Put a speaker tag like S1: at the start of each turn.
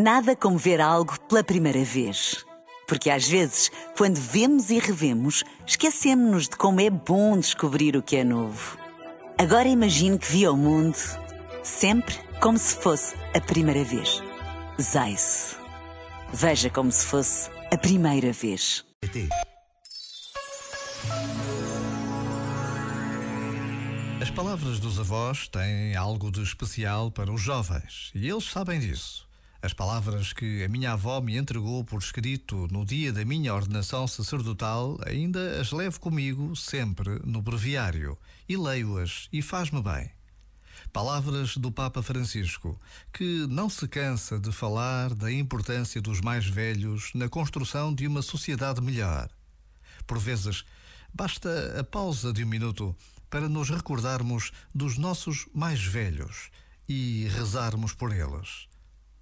S1: Nada como ver algo pela primeira vez. Porque às vezes, quando vemos e revemos, esquecemos-nos de como é bom descobrir o que é novo. Agora imagine que viu o mundo sempre como se fosse a primeira vez. Zais. Veja como se fosse a primeira vez.
S2: As palavras dos avós têm algo de especial para os jovens e eles sabem disso. As palavras que a minha avó me entregou por escrito no dia da minha ordenação sacerdotal ainda as levo comigo sempre no breviário e leio-as e faz-me bem. Palavras do Papa Francisco, que não se cansa de falar da importância dos mais velhos na construção de uma sociedade melhor. Por vezes, basta a pausa de um minuto para nos recordarmos dos nossos mais velhos e rezarmos por eles.